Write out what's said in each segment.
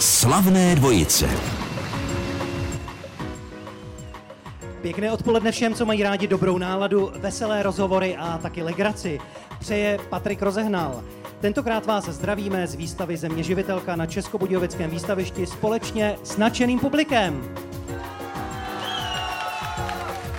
Slavné dvojice. Pěkné odpoledne všem, co mají rádi dobrou náladu, veselé rozhovory a taky legraci. Přeje Patrik Rozehnal. Tentokrát vás zdravíme z výstavy Země živitelka na Českobudějovickém výstavišti společně s nadšeným publikem.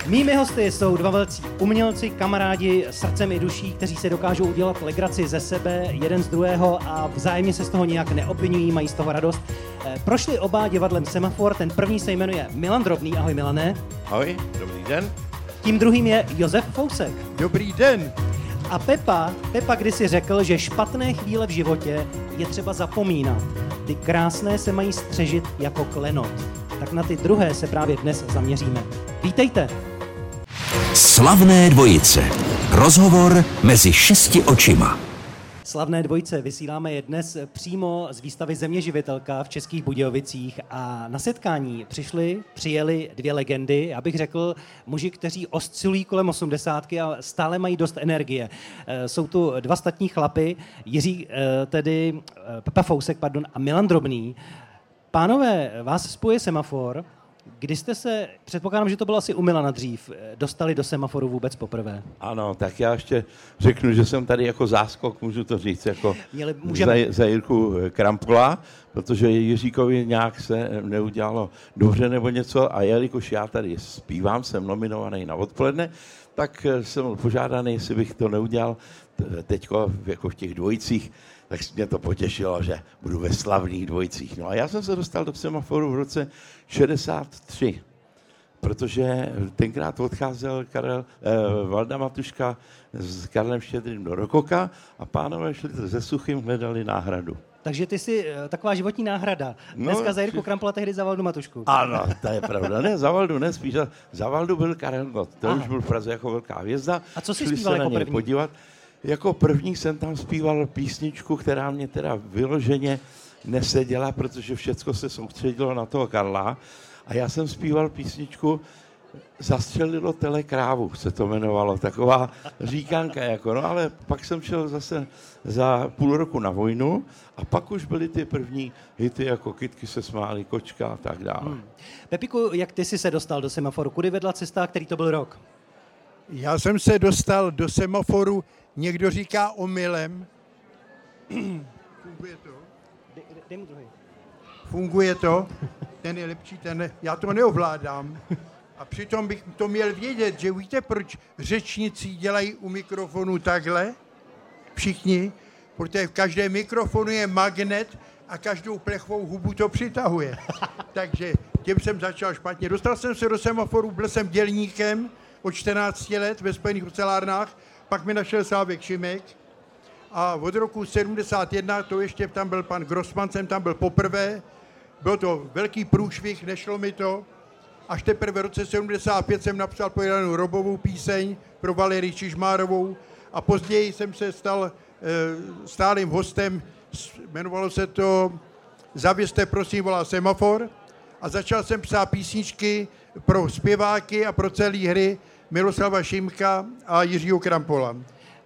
Mými hosty jsou dva velcí umělci, kamarádi srdcem i duší, kteří se dokážou udělat legraci ze sebe, jeden z druhého a vzájemně se z toho nějak neobvinují, mají z toho radost. Eh, Prošli oba divadlem Semafor, ten první se jmenuje Milan Drobný, ahoj Milané. Ahoj, dobrý den. Tím druhým je Josef Fousek. Dobrý den. A Pepa, Pepa kdysi řekl, že špatné chvíle v životě je třeba zapomínat. Ty krásné se mají střežit jako klenot. Tak na ty druhé se právě dnes zaměříme. Vítejte! Slavné dvojice. Rozhovor mezi šesti očima. Slavné dvojce vysíláme je dnes přímo z výstavy Země živitelka v Českých Budějovicích a na setkání přišli, přijeli dvě legendy, já bych řekl muži, kteří oscilují kolem osmdesátky a stále mají dost energie. Eh, Jsou tu dva statní chlapy, Jiří eh, tedy, eh, Pepa Fousek, pardon, a Milan Drobný. Pánové, vás spojuje semafor. Kdy jste se, předpokládám, že to bylo asi u Milana dřív, eh, dostali do semaforu vůbec poprvé? Ano, tak já ještě řeknu, že jsem tady jako záskok, můžu to říct, jako Měli- můžeme- za, za Jirku Krampula, protože Jiříkovi nějak se neudělalo dobře nebo něco a jelikož já tady zpívám, jsem nominovaný na odpoledne, tak eh, jsem požádaný, jestli bych to neudělal t- teďko jako v těch dvojicích, tak mě to potěšilo, že budu ve slavných dvojicích. No a já jsem se dostal do semaforu v roce 63 protože tenkrát odcházel Karel, eh, Valda Matuška s Karlem Štědrým do Rokoka a pánové šli se Suchým, hledali náhradu. Takže ty jsi eh, taková životní náhrada. No, Dneska za Jirku Krampula, tehdy za Valdu Matušku. Ano, to je pravda. Ne, za Valdu ne, spíš za, za Valdu byl Karel Gott. To Aha. už byl v Praze jako velká hvězda. A co jsi Šli zpíval se na jako něj první? podívat. Jako první jsem tam zpíval písničku, která mě teda vyloženě neseděla, protože všecko se soustředilo na toho Karla. A já jsem zpíval písničku Zastřelilo telekrávu, se to jmenovalo, taková říkanka, jako, no ale pak jsem šel zase za půl roku na vojnu a pak už byly ty první hity, jako Kytky se smály, Kočka a tak dále. Hmm. Pepiku, jak ty jsi se dostal do semaforu? Kudy vedla cesta, který to byl rok? Já jsem se dostal do semaforu, někdo říká omylem. Funguje to? Dej mu druhý. Funguje to? Ten je lepší, ten ne. Já to neovládám. A přitom bych to měl vědět, že víte, proč řečníci dělají u mikrofonu takhle? Všichni? Protože v každém mikrofonu je magnet a každou plechovou hubu to přitahuje. Takže tím jsem začal špatně. Dostal jsem se do semaforu, byl jsem dělníkem od 14 let ve Spojených ocelárnách, pak mi našel Sávek Šimek a od roku 71, to ještě tam byl pan Grossman, jsem tam byl poprvé, byl to velký průšvih, nešlo mi to. Až teprve v roce 75 jsem napsal pojedanou robovou píseň pro Valerii Čižmárovou a později jsem se stal e, stálým hostem, jmenovalo se to Zavěste prosím volá semafor a začal jsem psát písničky pro zpěváky a pro celé hry Miloslava Šimka a Jiřího Krampola.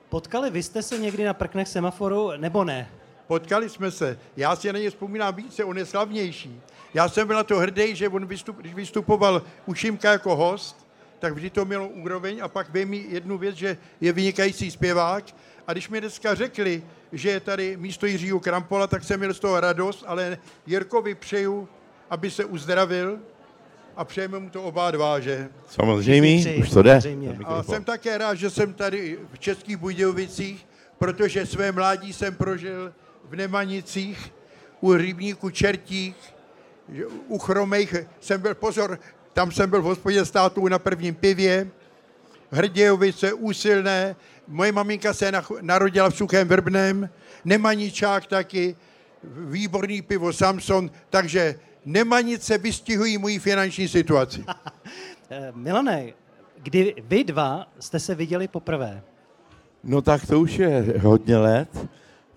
Potkali vy jste se někdy na prknech semaforu, nebo ne? Potkali jsme se. Já si na ně vzpomínám více, on je slavnější. Já jsem byl na to hrdý, že on vystup, když vystupoval u Šimka jako host, tak vždy to mělo úroveň a pak vím jednu věc, že je vynikající zpěvák. A když mi dneska řekli, že je tady místo Jiřího Krampola, tak jsem měl z toho radost, ale Jirkovi přeju, aby se uzdravil a přejeme mu to oba dva, že? Samozřejmě, už to jde. A jsem také rád, že jsem tady v Českých Budějovicích, protože své mládí jsem prožil v Nemanicích, u rybníku Čertích, u Chromejch jsem byl, pozor, tam jsem byl v hospodě státu na prvním pivě, Hrdějovice, Úsilné, moje maminka se narodila v Suchém Vrbném, Nemaničák taky, výborný pivo Samson, takže Nemanice vystihují moji finanční situaci. Milane, kdy vy dva jste se viděli poprvé? No tak to už je hodně let.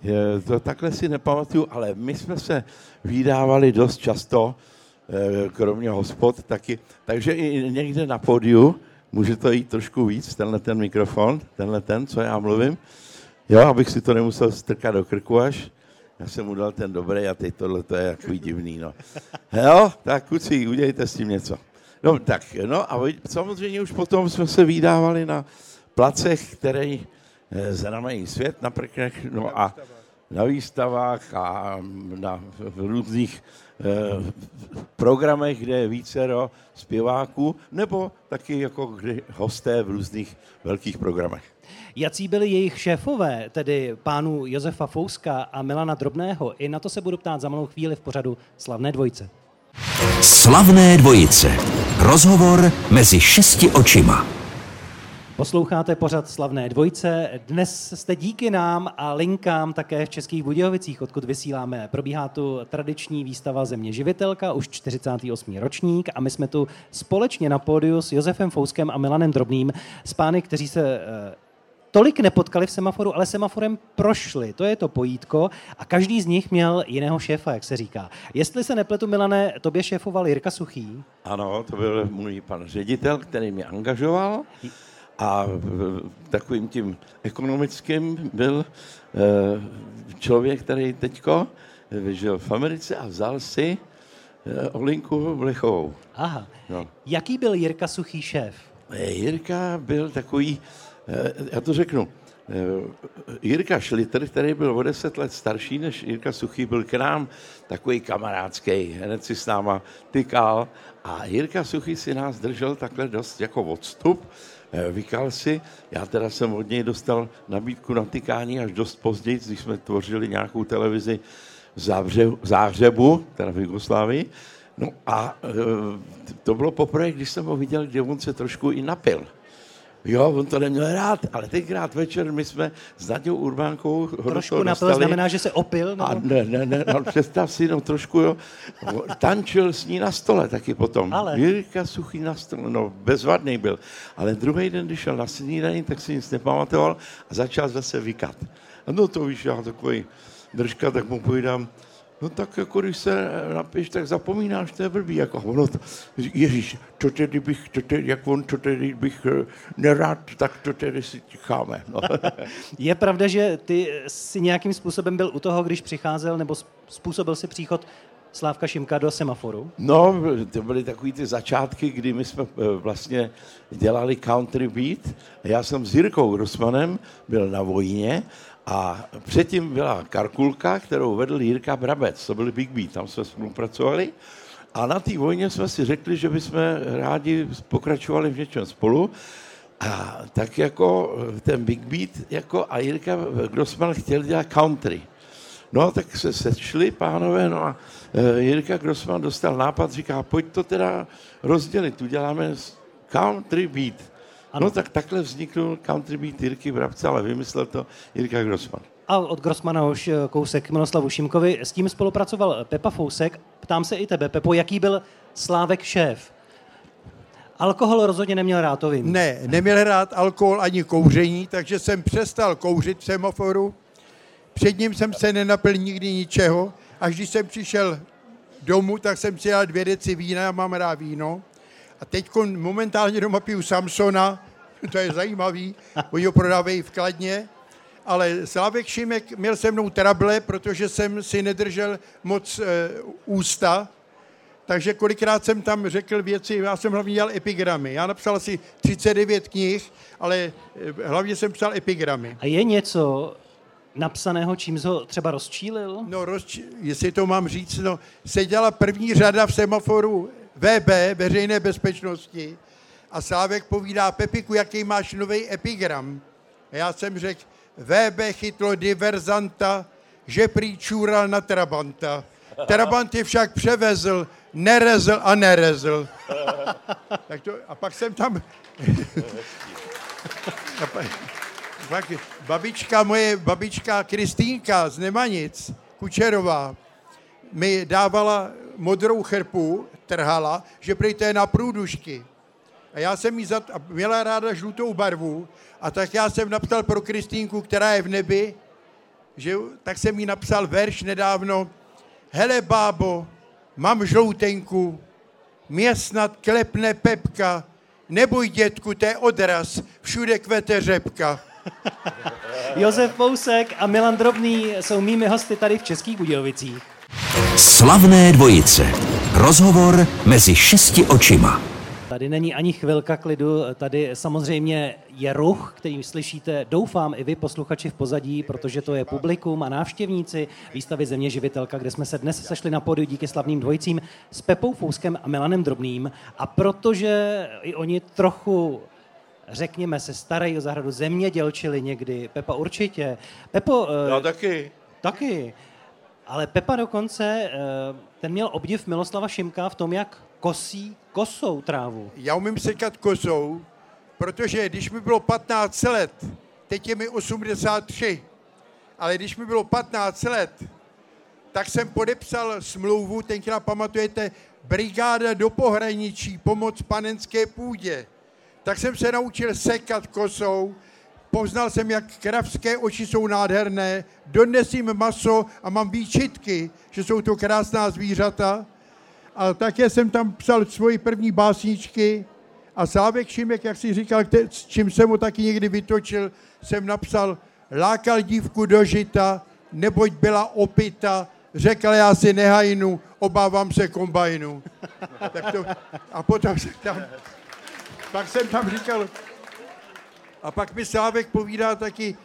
Je, to takhle si nepamatuju, ale my jsme se vydávali dost často, eh, kromě hospod taky. Takže i někde na pódiu může to jít trošku víc, tenhle ten mikrofon, tenhle ten, co já mluvím. Jo, abych si to nemusel strkat do krku až. Já jsem mu dal ten dobrý a teď tohle to je takový divný, no. Jo, tak kuci, udělejte s tím něco. No tak, no a samozřejmě už potom jsme se vydávali na placech, které eh, znamenají svět na prknech, no a na výstavách a na v různých eh, programech, kde je vícero zpěváků, nebo taky jako kdy hosté v různých velkých programech. Jací byli jejich šéfové, tedy pánu Josefa Fouska a Milana Drobného? I na to se budu ptát za malou chvíli v pořadu Slavné dvojice. Slavné dvojice. Rozhovor mezi šesti očima. Posloucháte pořad Slavné dvojce. Dnes jste díky nám a linkám také v Českých Budějovicích, odkud vysíláme. Probíhá tu tradiční výstava Země živitelka, už 48. ročník a my jsme tu společně na pódiu s Josefem Fouskem a Milanem Drobným, s pány, kteří se eh, tolik nepotkali v semaforu, ale semaforem prošli. To je to pojítko a každý z nich měl jiného šéfa, jak se říká. Jestli se nepletu, Milane, tobě šéfoval Jirka Suchý. Ano, to byl můj pan ředitel, který mě angažoval a takovým tím ekonomickým byl eh, člověk, který teďko žil v Americe a vzal si Olinku Blechovou. Aha. No. Jaký byl Jirka Suchý šéf? Jirka byl takový, já to řeknu, Jirka Šliter, který byl o deset let starší než Jirka Suchý, byl k nám takový kamarádský, hned si s náma tykal a Jirka Suchý si nás držel takhle dost jako odstup, Eh, vykal si. Já teda jsem od něj dostal nabídku na tykání až dost později, když jsme tvořili nějakou televizi v Záhřebu, teda v Jugoslávii. No a eh, to bylo poprvé, když jsem ho viděl, kde on se trošku i napil. Jo, on to neměl rád, ale tenkrát večer my jsme s Nadějou Urbánkou Trošku napil znamená, že se opil? Nebo? A ne, ne, ne, no, představ si, no trošku, jo, tančil s ní na stole taky potom. Ale. Jirka Suchý na stole, no bezvadný byl. Ale druhý den, když šel na snídaní, tak si nic nepamatoval a začal zase vykat. A no to víš, já takový držka, tak mu povídám, No tak jako když se napíš, tak zapomínáš, to je blbý. Jako ono to, Ježíš, to tedy bych, to tedy, jak on, to tedy bych eh, nerád, tak to tedy si ticháme. No. Je pravda, že ty si nějakým způsobem byl u toho, když přicházel, nebo způsobil si příchod Slávka Šimka do semaforu? No, to byly takový ty začátky, kdy my jsme eh, vlastně dělali country beat. Já jsem s Jirkou Grossmanem byl na vojně a předtím byla Karkulka, kterou vedl Jirka Brabec, to byl Big Beat, tam jsme spolupracovali. A na té vojně jsme si řekli, že bychom rádi pokračovali v něčem spolu. A tak jako ten Big Beat jako a Jirka Grossman chtěl dělat country. No tak se sešli pánové, no a e, Jirka Grossman dostal nápad, říká, pojď to teda rozdělit, uděláme country beat. Ano. No tak takhle vzniknul country beat Jirky Brabce, ale vymyslel to Jirka Grossman. A od Grossmana už eh, kousek Miloslavu Šimkovi. S tím spolupracoval Pepa Fousek. Ptám se i tebe, Pepo, jaký byl Slávek šéf? Alkohol rozhodně neměl rád, to vím. Ne, neměl rád alkohol ani kouření, takže jsem přestal kouřit v semaforu. Před ním jsem se nenapil nikdy ničeho. Až když jsem přišel domů, tak jsem si dal dvě deci vína, já mám rád víno. A teď momentálně doma piju Samsona, to je zajímavý, oni ho prodávají v Kladně, ale Slávek Šimek měl se mnou trable, protože jsem si nedržel moc e, ústa, takže kolikrát jsem tam řekl věci, já jsem hlavně dělal epigramy. Já napsal asi 39 knih, ale e, hlavně jsem psal epigramy. A je něco napsaného, čím ho třeba rozčílil? No, rozči- jestli to mám říct, no, seděla první řada v semaforu VB, veřejné bezpečnosti, a Slávek povídá, Pepiku, jaký máš nový epigram? A já jsem řekl, VB chytlo diverzanta, že prý čůral na Trabanta. Trabant je však převezl, nerezl a nerezl. tak to, a pak jsem tam... pak babička, moje babička Kristýnka z Nemanic, Kučerová, mi dávala modrou chrpu, trhala, že prý to je na průdušky. A já jsem jí zat, a měla ráda žlutou barvu, a tak já jsem napsal pro Kristýnku, která je v nebi, že, tak jsem jí napsal verš nedávno. Hele bábo, mám žloutenku, mě snad klepne pepka, neboj dětku, to je odraz, všude kvete řepka. Josef Pousek a Milan Drobný jsou mými hosty tady v Českých Budějovicích. Slavné dvojice. Rozhovor mezi šesti očima. Tady není ani chvilka klidu, tady samozřejmě je ruch, který slyšíte, doufám i vy, posluchači v pozadí, protože to je publikum a návštěvníci výstavy Země živitelka, kde jsme se dnes sešli na podiu díky slavným dvojicím s Pepou Fouskem a Milanem Drobným. A protože i oni trochu řekněme, se starají o zahradu zemědělčili někdy. Pepa určitě. Pepo... No taky. Taky. Ale Pepa dokonce, eh, ten měl obdiv Miloslava Šimka v tom, jak kosí kosou trávu. Já umím sekat kosou, protože když mi bylo 15 let, teď je mi 83, ale když mi bylo 15 let, tak jsem podepsal smlouvu, tenkrát pamatujete, brigáda do pohraničí, pomoc panenské půdě. Tak jsem se naučil sekat kosou, poznal jsem, jak kravské oči jsou nádherné, donesím maso a mám výčitky, že jsou to krásná zvířata. A také jsem tam psal svoji první básničky a Slávek Šimek, jak si říkal, s čím jsem ho taky někdy vytočil, jsem napsal Lákal dívku do žita, neboť byla opita, řekl, já si nehajnu, obávám se kombajnu. tak to, a potom jsem tam, pak jsem tam říkal, a pak mi Slávek povídá taky,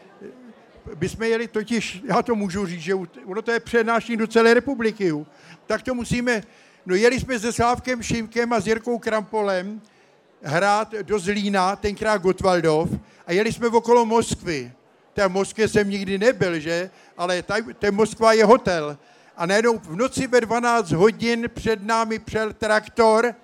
my jsme jeli totiž, já to můžu říct, že ono to je přednášení do celé republiky, tak to musíme, no jeli jsme se Slávkem Šimkem a s Jirkou Krampolem hrát do Zlína, tenkrát Gotwaldov, a jeli jsme okolo Moskvy. Té Moskvě jsem nikdy nebyl, že? Ale ten Moskva je hotel. A najednou v noci ve 12 hodin před námi přel traktor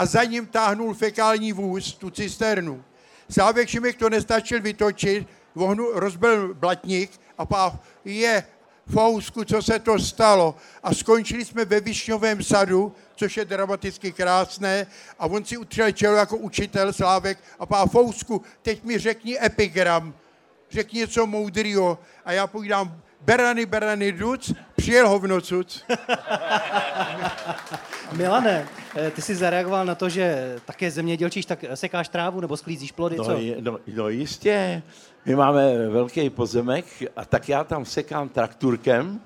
a za ním táhnul fekální vůz, tu cisternu. Slávek Šimek to nestačil vytočit, vohnu, rozbil blatník a pá, je, Fousku, co se to stalo. A skončili jsme ve Višňovém sadu, což je dramaticky krásné. A on si utřel čelo jako učitel Slávek a pá, Fousku, teď mi řekni epigram, řekni něco moudrýho. A já povídám, berany, berany, duc, přijel hovnocuc. Milane, eh, ty jsi zareagoval na to, že také zemědělčíš, tak sekáš trávu nebo sklízíš plody, no, co? No, no jistě, my máme velký pozemek a tak já tam sekám trakturkem,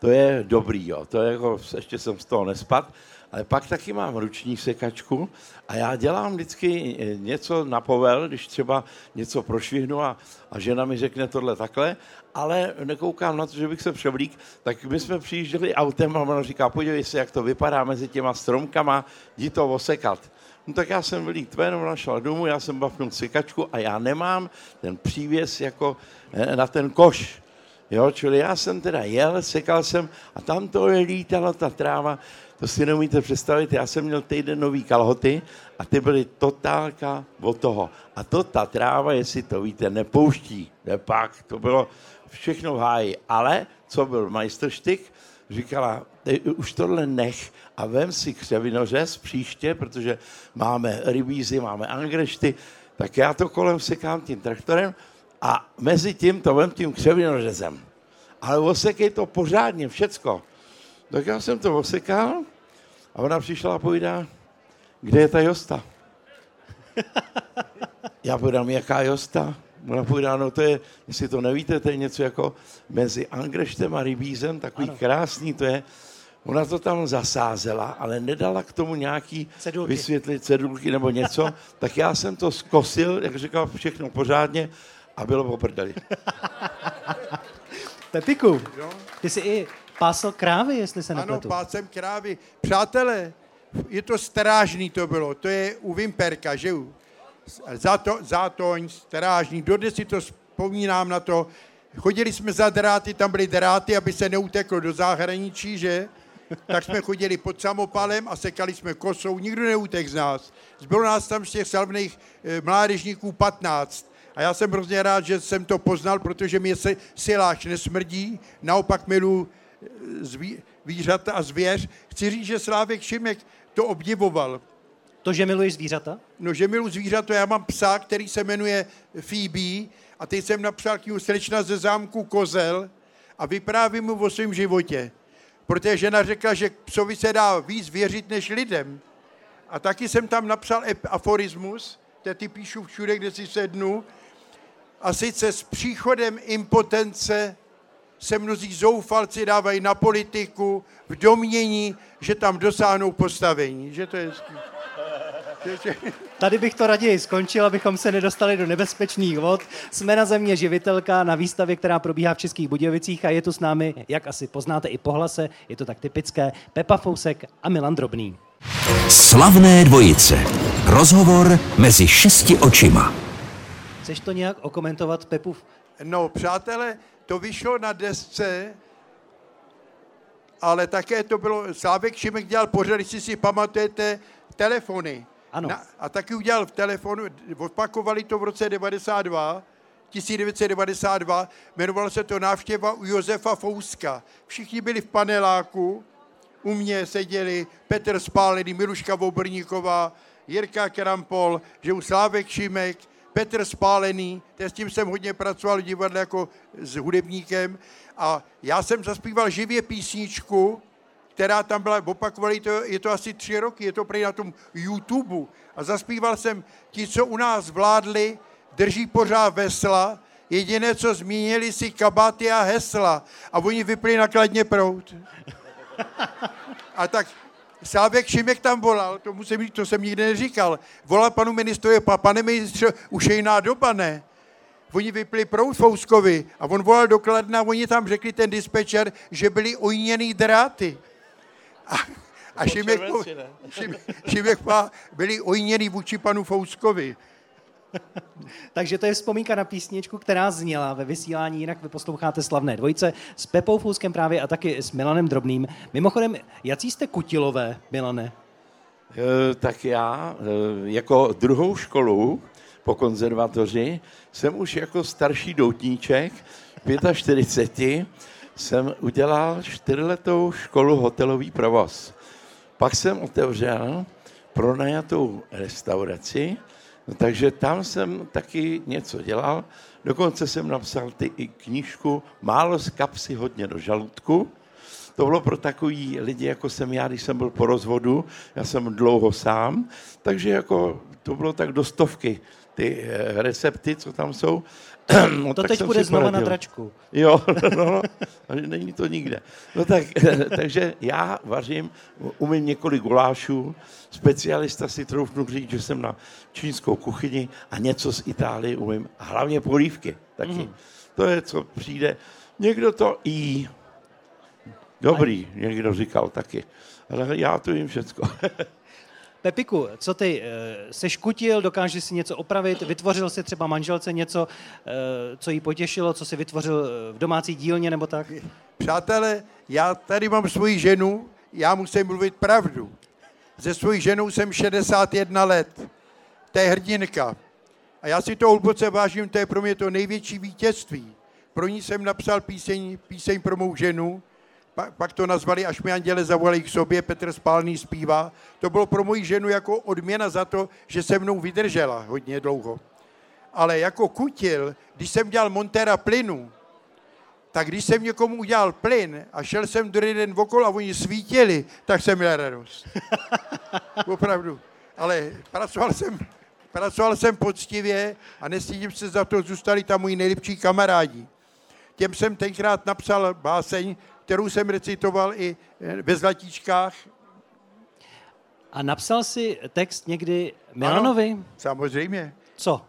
to je dobrý, jo. to je jako, ještě jsem z toho nespad, ale pak taky mám ruční sekačku a já dělám vždycky něco na povel, když třeba něco prošvihnu a, a žena mi řekne tohle takhle, ale nekoukám na to, že bych se převlík, tak my jsme přijížděli autem a ona říká, podívej se, jak to vypadá mezi těma stromkama, jdi to osekat. No tak já jsem vylík tvénu, našel domů, já jsem bavnul sekačku a já nemám ten přívěs jako eh, na ten koš. Jo, čili já jsem teda jel, sekal jsem a tam to lítala ta tráva, to si neumíte představit, já jsem měl týden nový kalhoty a ty byly totálka od toho. A to ta tráva, jestli to víte, nepouští, nepak, to bylo všechno v háji. Ale, co byl majstrštyk, říkala, už tohle nech a vem si křevinořez příště, protože máme rybízy, máme angrešty, tak já to kolem sekám tím traktorem a mezi tím to vem tím křevinořezem. Ale osekej to pořádně, všecko. Tak já jsem to osekal a ona přišla a povídá, kde je ta Josta? Já povídám, jaká Josta? Ona povídá, no to je, jestli to nevíte, to je něco jako mezi angreštem a rybízem, takový ano. krásný to je. Ona to tam zasázela, ale nedala k tomu nějaký cedulky. vysvětlit cedulky nebo něco, tak já jsem to zkosil, jak říkal, všechno pořádně a bylo po prdeli. Pepiku, ty jsi i pásl krávy, jestli se nepletu. Ano, pásem krávy. Přátelé, je to strážný to bylo, to je u Vimperka, že jo? Zato, zátoň, strážný, dodnes si to vzpomínám na to, chodili jsme za dráty, tam byly dráty, aby se neuteklo do zahraničí, že? Tak jsme chodili pod samopalem a sekali jsme kosou, nikdo neutek z nás. Zbylo nás tam z těch slavných e, mládežníků 15. A já jsem hrozně rád, že jsem to poznal, protože mě se siláč nesmrdí, naopak milu eh, zvířata a zvěř. Chci říct, že Slávek Šimek to obdivoval. To, že miluješ zvířata? No, že miluji zvířata, já mám psa, který se jmenuje Phoebe a teď jsem napsal knihu Slečna ze zámku Kozel a vyprávím mu o svém životě. Protože žena řekla, že psovi se dá víc věřit než lidem. A taky jsem tam napsal aforismus, ty píšu všude, kde si sednu, A sice s příchodem impotence se mnozí zoufalci dávají na politiku v domění, že tam dosáhnou postavení. Že to je hezký. Tady bych to raději skončil, abychom se nedostali do nebezpečných vod. Jsme na země živitelka na výstavě, která probíhá v Českých Budějovicích a je tu s námi, jak asi poznáte i po hlase, je to tak typické, Pepa Fousek a Milan Drobný. Slavné dvojice. Rozhovor mezi šesti očima. Chceš to nějak okomentovat, Pepu? No, přátelé, to vyšlo na desce, ale také to bylo, Slávek Šimek dělal pořád, jestli si pamatujete, telefony. Ano. Na, a taky udělal v telefonu, opakovali to v roce 92, 1992, jmenovalo se to návštěva u Josefa Fouska. Všichni byli v paneláku, u mě seděli Petr Spálený, Miluška Vobrníková, Jirka Krampol, že u Slávek Šimek, Petr Spálený, s tím jsem hodně pracoval v divadle jako s hudebníkem a já jsem zaspíval živě písničku, která tam byla, opakovali to, je to asi tři roky, je to prý na tom YouTube a zaspíval jsem ti, co u nás vládli, drží pořád vesla, jediné, co zmínili si kabáty a hesla a oni vypli nakladně prout. A tak Sávek Šimek tam volal, to, musím, to jsem nikdy neříkal. Volal panu ministrovi, pa, pane ministře, už je jiná doba, ne? Oni vypli proud Fouskovi a on volal do Kladna oni tam řekli ten dispečer, že byly ojněný dráty. A, a Šimek, Šimek, Šimek byli ojněný vůči panu Fouskovi. Takže to je vzpomínka na písničku, která zněla ve vysílání, jinak vy posloucháte Slavné dvojice s Pepou Fouskem právě a taky s Milanem Drobným. Mimochodem, jací jste kutilové, Milane? E, tak já e, jako druhou školu po konzervatoři jsem už jako starší doutníček, 45, jsem udělal čtyřletou školu hotelový provoz. Pak jsem otevřel pronajatou restauraci, takže tam jsem taky něco dělal. Dokonce jsem napsal ty i knížku Málo z kapsy, hodně do žaludku. To bylo pro takový lidi, jako jsem já, když jsem byl po rozvodu, já jsem dlouho sám, takže jako to bylo tak do stovky ty eh, recepty, co tam jsou. No, To tak teď bude znova na poradil. tračku. Jo, no, no, není to nikde. No tak, takže já vařím, umím několik gulášů, specialista si troufnu říct, že jsem na čínskou kuchyni a něco z Itálie umím, a hlavně polívky taky. Mm. To je, co přijde. Někdo to jí. Dobrý, někdo říkal taky. Ale já to jim všecko. Pepiku, co ty, eh, seš kutil, dokážeš si něco opravit, vytvořil si třeba manželce něco, eh, co jí potěšilo, co si vytvořil eh, v domácí dílně nebo tak? Přátelé, já tady mám svoji ženu, já musím mluvit pravdu. Se svojí ženou jsem 61 let. To je hrdinka. A já si to hluboce vážím, to je pro mě to největší vítězství. Pro ní jsem napsal píseň, píseň pro mou ženu, pak, pak to nazvali Až mi anděle zavolají k sobě, Petr Spálný zpívá. To bylo pro moji ženu jako odměna za to, že se mnou vydržela hodně dlouho. Ale jako kutil, když jsem dělal montéra plynu, tak když jsem někomu udělal plyn a šel jsem druhý den okolo a oni svítili, tak jsem měl radost. Opravdu. Ale pracoval jsem, pracoval jsem poctivě a nestydím se za to, zůstali tam moji nejlepší kamarádi. Těm jsem tenkrát napsal báseň, kterou jsem recitoval i eh, ve Zlatíčkách. A napsal si text někdy Milanovi? Ano, samozřejmě. Co?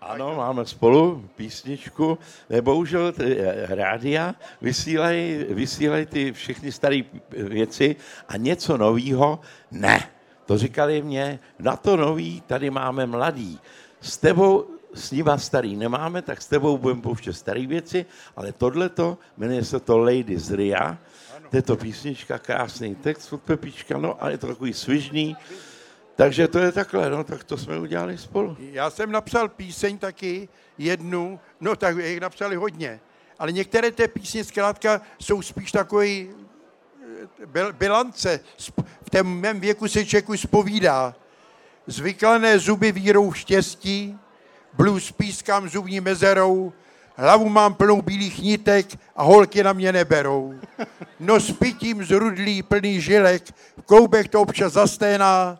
Ano, máme spolu písničku. Bohužel eh, rádia vysílají, vysílají ty všechny staré věci a něco novýho ne. To říkali mě, na to nový tady máme mladý. S tebou s nima starý nemáme, tak s tebou budeme pouštět staré věci, ale tohleto, jmenuje se to Lady z Ria, to je to písnička, krásný text od Pepička, no a je to takový svižný, takže to je takhle, no, tak to jsme udělali spolu. Já jsem napsal píseň taky, jednu, no tak jich napsali hodně, ale některé té písně zkrátka jsou spíš takový eh, bil- bilance. V tom mém věku se člověku spovídá. Zvyklané zuby vírou štěstí, blues pískám zubní mezerou, hlavu mám plnou bílých nitek a holky na mě neberou. No s pitím z rudlí plný žilek, v kloubech to občas zasténá,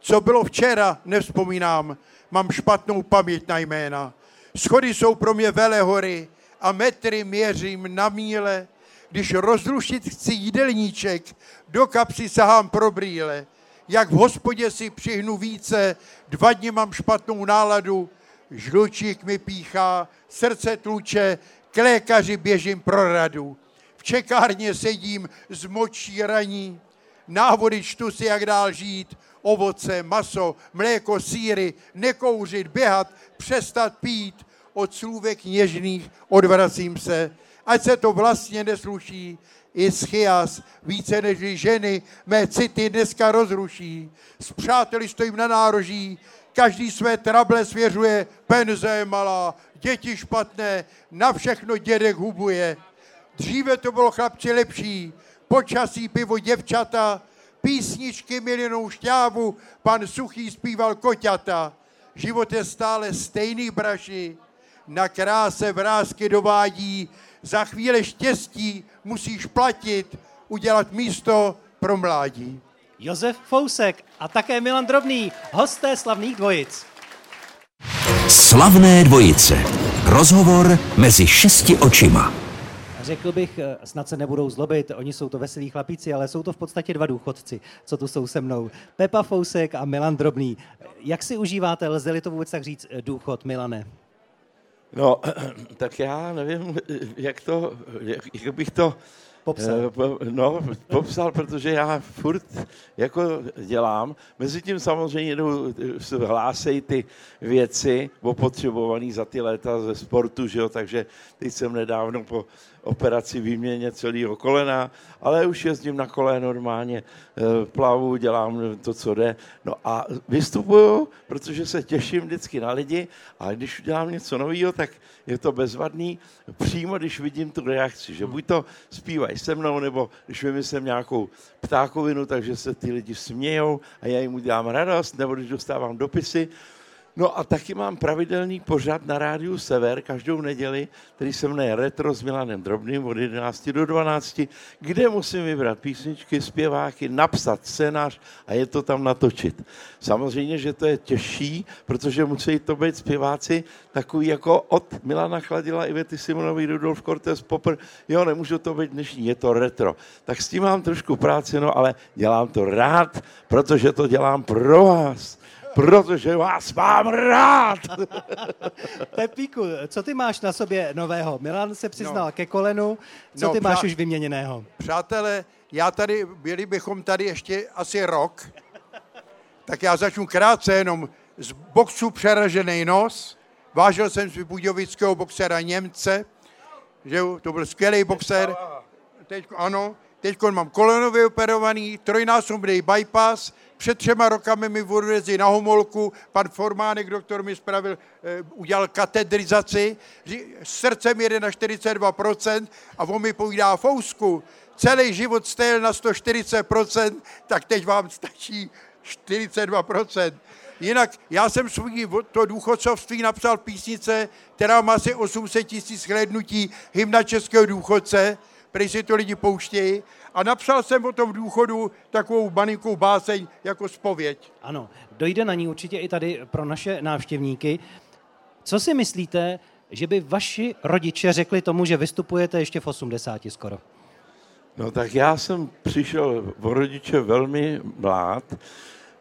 co bylo včera, nevzpomínám, mám špatnou paměť na jména. Schody jsou pro mě velehory a metry měřím na míle. Když rozrušit chci jídelníček, do kapsy sahám pro brýle. Jak v hospodě si přihnu více, dva dny mám špatnou náladu, žlučík mi píchá, srdce tluče, k lékaři běžím pro radu. V čekárně sedím z močí raní, návody čtu si, jak dál žít, ovoce, maso, mléko, síry, nekouřit, běhat, přestat pít, od slůvek něžných odvracím se, ať se to vlastně nesluší, i schias, více než ženy, mé city dneska rozruší. S přáteli stojím na nároží, každý své trable svěřuje, penze je malá, děti špatné, na všechno dědek hubuje. Dříve to bylo chlapci lepší, počasí pivo děvčata, písničky milinou šťávu, pan Suchý zpíval koťata. Život je stále stejný braši, na kráse vrázky dovádí, za chvíli štěstí musíš platit, udělat místo pro mládí. Josef Fousek a také Milan Drobný, hosté slavných dvojic. Slavné dvojice. Rozhovor mezi šesti očima. Řekl bych, eh, snad se nebudou zlobit, oni jsou to veselí chlapíci, ale jsou to v podstatě dva důchodci, co tu jsou se mnou. Pepa Fousek a Milan Drobný. Jak si užíváte, lze-li to vůbec tak říct, eh, důchod, Milane? No, tak já nevím, jak to, jak, jak bych to Popsal. eh, No, popsal, protože já furt jako dělám. Mezitím samozřejmě jdou, se hlásejí ty věci opotřebované za ty léta ze sportu, že jo, takže teď jsem nedávno po operaci výměně celého kolena, ale už jezdím na kole normálně, eh, plavu, dělám to, co jde. No a vystupuju, protože se těším vždycky na lidi a když udělám něco nového, tak je to bezvadný přímo, když vidím tu reakci, že buď to zpívají se mnou, nebo když vymyslím nějakou ptákovinu, takže se ty lidi smějou a já jim udělám radost, nebo když dostávám dopisy, No a taky mám pravidelný pořad na rádiu Sever každou neděli, který se jmenuje Retro s Milanem Drobným od 11 do 12, kde musím vybrat písničky, zpěváky, napsat scénář a je to tam natočit. Samozřejmě, že to je těžší, protože musí to být zpěváci takový jako od Milana Chladila, Ivety Simonový, Rudolf Cortés, Popper. Jo, nemůžu to být dnešní, je to retro. Tak s tím mám trošku práci, no ale dělám to rád, protože to dělám pro vás protože vás mám rád. Pepíku, co ty máš na sobě nového? Milan se přiznal No. ke kolenu, co No, ty máš už vyměněného? Přátelé, já tady, byli bychom tady ještě asi rok, tak já začnu krátce jenom z boxu přeražený nos. Vážil jsem si budějovického boxera Němce, že jo, to byl skvělý boxer. Teď, ano, teď mám kolenově operovaný, trojnásobný bypass, před třema rokami mi odvezli na Homolku, pan Formánek, doktor mi spravil, eh, udělal katedrizaci, srdcem jede na 42% a on mi povídá, Fousku, celý život stel na 140%, tak teď vám stačí 42%. Jinak já jsem svůj to důchodcovství napsal písnice, která má asi 800 tisíc hlednutí, hymna českého důchodce, prý si to lidi pouštějí. A napsal jsem o tom důchodu takovou malinkou báseň jako spověď. Ano, dojde na ní určitě i tady pro naše návštěvníky. Co si myslíte, že by vaši rodiče řekli tomu, že vystupujete ještě v 80 skoro? No tak já jsem přišel o rodiče velmi mlád,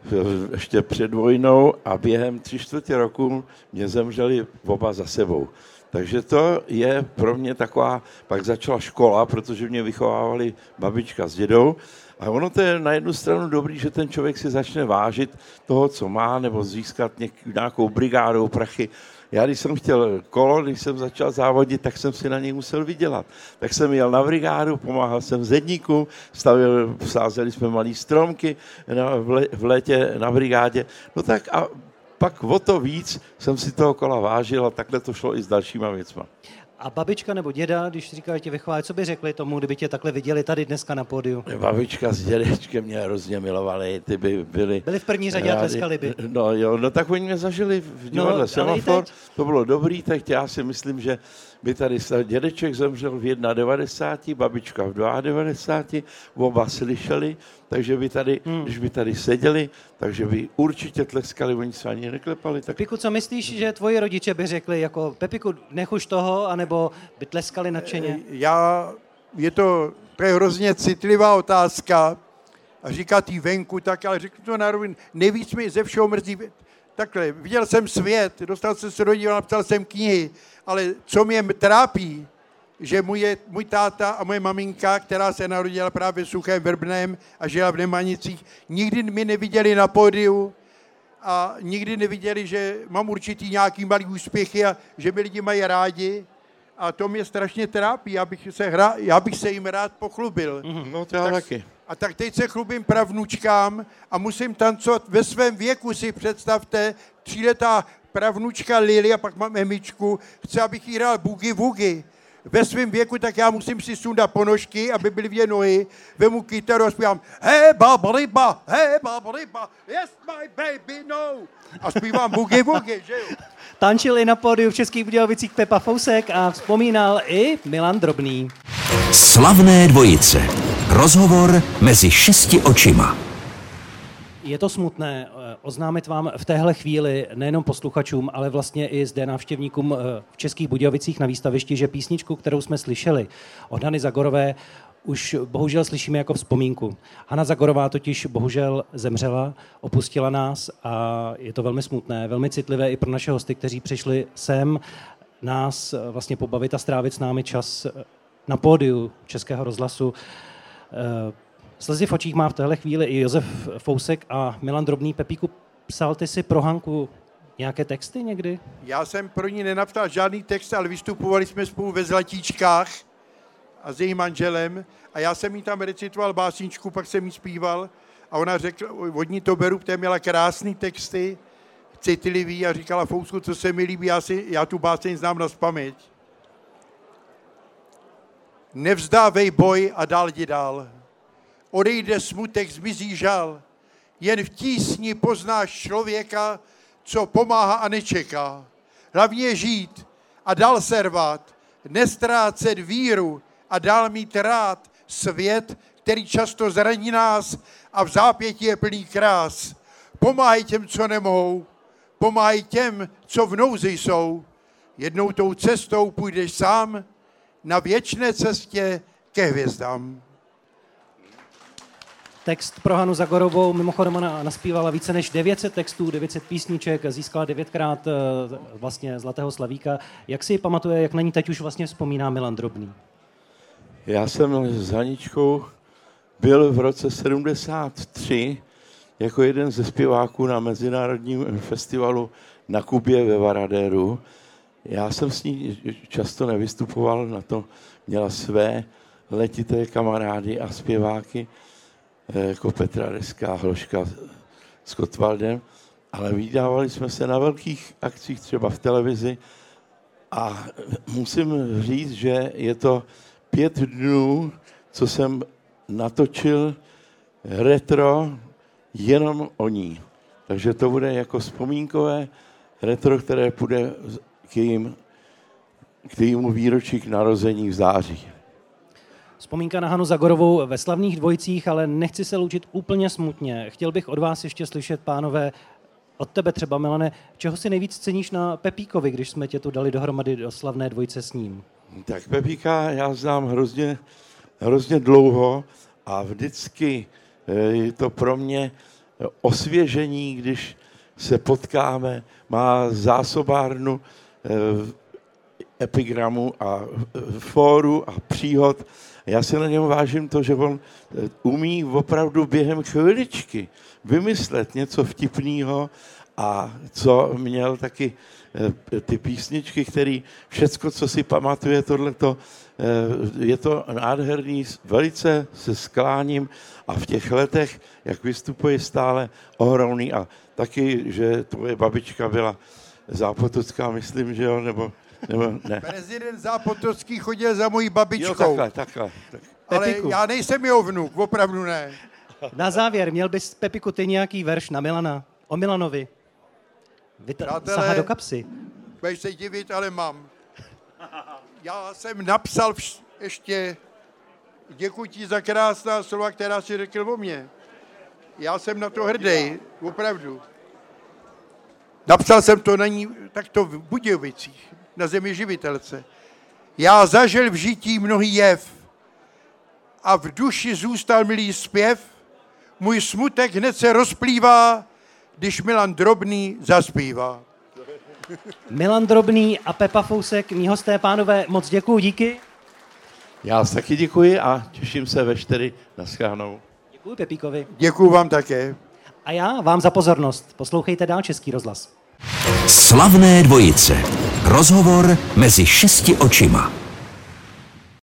v- ještě před vojnou a během tři čtvrtě roku mě zemřeli oba za sebou. Takže to je pro mě taková, pak začala škola, protože mě vychovávali babička s dědou a ono to je na jednu stranu dobrý, že ten člověk si začne vážit toho, co má, nebo získat nějakou brigádou prachy. Já, když jsem chtěl kolo, když jsem začal závodit, tak jsem si na něj musel vydělat. Tak jsem jel na brigádu, pomáhal jsem zedníkům, stavil, sázeli jsme malý stromky na, v létě na brigádě. No tak a pak o to víc jsem si toho kola vážil a takhle to šlo i s dalšíma věcma. A babička nebo děda, když říkají tě vychovali, co by řekli tomu, kdyby tě takhle viděli tady dneska na pódiu? Babička s dědečkem mě hrozně milovali, ty by byli... Byli v první řadě a rádi. tleskali by. No jo, no tak oni mě zažili v divadle ale no, Semafor, to bylo dobrý, tak já si myslím, že by tady stál. Dědeček zemřel v 91, babička v 92, oba slyšeli, takže by tady, hmm. když by tady seděli, takže by určitě tleskali, oni se ani neklepali. Tak... Pepiku, co myslíš, že tvoji rodiče by řekli, jako Pepiku, nech už toho, anebo by tleskali nadšeně? Já, je to, to je hrozně citlivá otázka a říkat jí venku tak, ale řeknu to na rovin, nejvíc mi ze všeho mrzí, takhle, viděl jsem svět, dostal jsem se do díla, napsal jsem knihy, ale co mě trápí, že můj, můj táta a moje maminka, která se narodila právě v Suchém Vrbném a žila v Nemanicích, nikdy mi neviděli na pódiu a nikdy neviděli, že mám určitý nějaký malý úspěchy a že mi lidi mají rádi. A to mě strašně trápí, já bych se, hra, já bych se jim rád pochlubil. Mm, no to já tak, taky. A tak teď se chlubím pravnučkám a musím tancovat ve svém věku, si představte, tříletá pravnučka Lily a pak mám Emičku, chce, abych jí hrál bugy vugy. Ve svém věku, tak já musím si sundat ponožky, aby byly dvě nohy, vemu kytaru a zpívám Hey, babaliba, hey, babaliba, yes, my baby, no. A zpívám bugy vugy, že jo? Tančil i na pódiu v Českých Budějovicích Pepa Fousek a vzpomínal i Milan Drobný. Slavné dvojice. Rozhovor mezi šesti očima. Je to smutné eh, oznámit vám v téhle chvíli nejenom posluchačům, ale vlastně i zde návštěvníkům eh, v Českých Budějovicích na výstavišti, že písničku, kterou jsme slyšeli od Hany Zagorové, už bohužel slyšíme jako vzpomínku. Hanna Zagorová totiž bohužel zemřela, opustila nás a je to velmi smutné, velmi citlivé i pro naše hosty, kteří přišli sem nás eh, vlastně pobavit a strávit s námi čas na pódiu Českého rozhlasu. Slzy v očích má v téhle chvíli i Josef Fousek a Milan Drobný. Pepíku, psal ty si pro Hanku nějaké texty někdy? Já jsem pro ní nenapsal žádný text, ale vystupovali jsme spolu ve Zlatíčkách a s jejím manželem a já jsem jí tam recitoval básničku, pak jsem jí zpíval a ona řekla, od ní to beru, protože měla krásné texty, citlivý a říkala Fousku, co se mi líbí, já, si, já tu báseň znám na spaměť. Nevzdávej boj a dál jdi dál odejde smutek, zmizí žal. Jen v tísni poznáš člověka, co pomáhá a nečeká. Hlavně žít a dál servat, nestrácet víru a dál mít rád svět, který často zraní nás a v zápětí je plný krás. Pomáhaj těm, co nemohou, pomáhaj těm, co v nouzi jsou. Jednou tou cestou půjdeš sám na věčné cestě ke hvězdám. Text pro Hanu Zagorovou, mimochodem ona naspívala více než 900 textů, 900 písniček, získala devětkrát eh, vlastně Zlatého slavíka. Jak si pamatuje, jak na ní teď už vlastně vzpomíná Milan Drobný? Já jsem s Haničkou byl v roce 73 jako jeden ze zpěváků na Mezinárodním festivalu na Kubě ve Varadéru. Já jsem s ní často nevystupoval, na to měla své letité kamarády a zpěváky, Eh, jako Petra Reská, Hloška s Kotwaldem, ale vydávali jsme se na velkých akcích, třeba v televizi a musím říct, že je to pět dnů, co jsem natočil retro jenom o ní. Takže to bude jako vzpomínkové retro, které půjde k, jejím, k jejímu výročí k narození v září. Vzpomínka na Hanu Zagorovou ve slavných dvojicích, ale nechci se loučit úplně smutně. Chtěl bych od vás ještě slyšet, pánové, od tebe třeba, Milane, čeho si nejvíc ceníš na Pepíkovi, když jsme tě tu dali dohromady do slavné dvojice s ním? Tak Pepíka já znám hrozně, hrozně dlouho a vždycky eh, je to pro mě osvěžení, když se potkáme, má zásobárnu eh, epigramu a eh, fóru a příhod. Já si na něm vážím to, že on eh, umí opravdu během chviličky vymyslet něco vtipného a co měl taky eh, ty písničky, které všecko, co si pamatuje, tohleto, eh, je to nádherný, velice se skláním a v těch letech, jak vystupuje stále ohromný a taky, že tvoje babička byla zápotocká, myslím, že jo, nebo nebo ne. Prezident Zápotocký chodil za mojí babičkou. Jo, takhle, takhle. Tak. Ale Pepiku. já nejsem jeho vnuk, opravdu ne. Na závěr, měl bys, Pepiku, ty nějaký verš na Milana, o Milanovi. Vyta- Přátelé, do kapsy. Budeš se divit, ale mám. Já jsem napsal vš- ještě, děkuji ti za krásná slova, která si řekl o mně. Já jsem na to hrdý, opravdu. Napsal jsem to na ní takto v Budějovicích, na zemi živitelce. Já zažil v žití mnohý jev a v duši zůstal milý zpěv. Můj smutek hned se rozplývá, když Milan Drobný zaspívá. Milan Drobný a Pepa Fousek, mý hosté, pánové, moc děkuji, díky. Já vás taky děkuji a těším se ve čtyři na schránou. Děkuji Pepíkovi. Děkuji vám také. A já vám za pozornost. Poslouchejte dál Český rozhlas. Slavné dvojice. Rozhovor mezi šesti očima.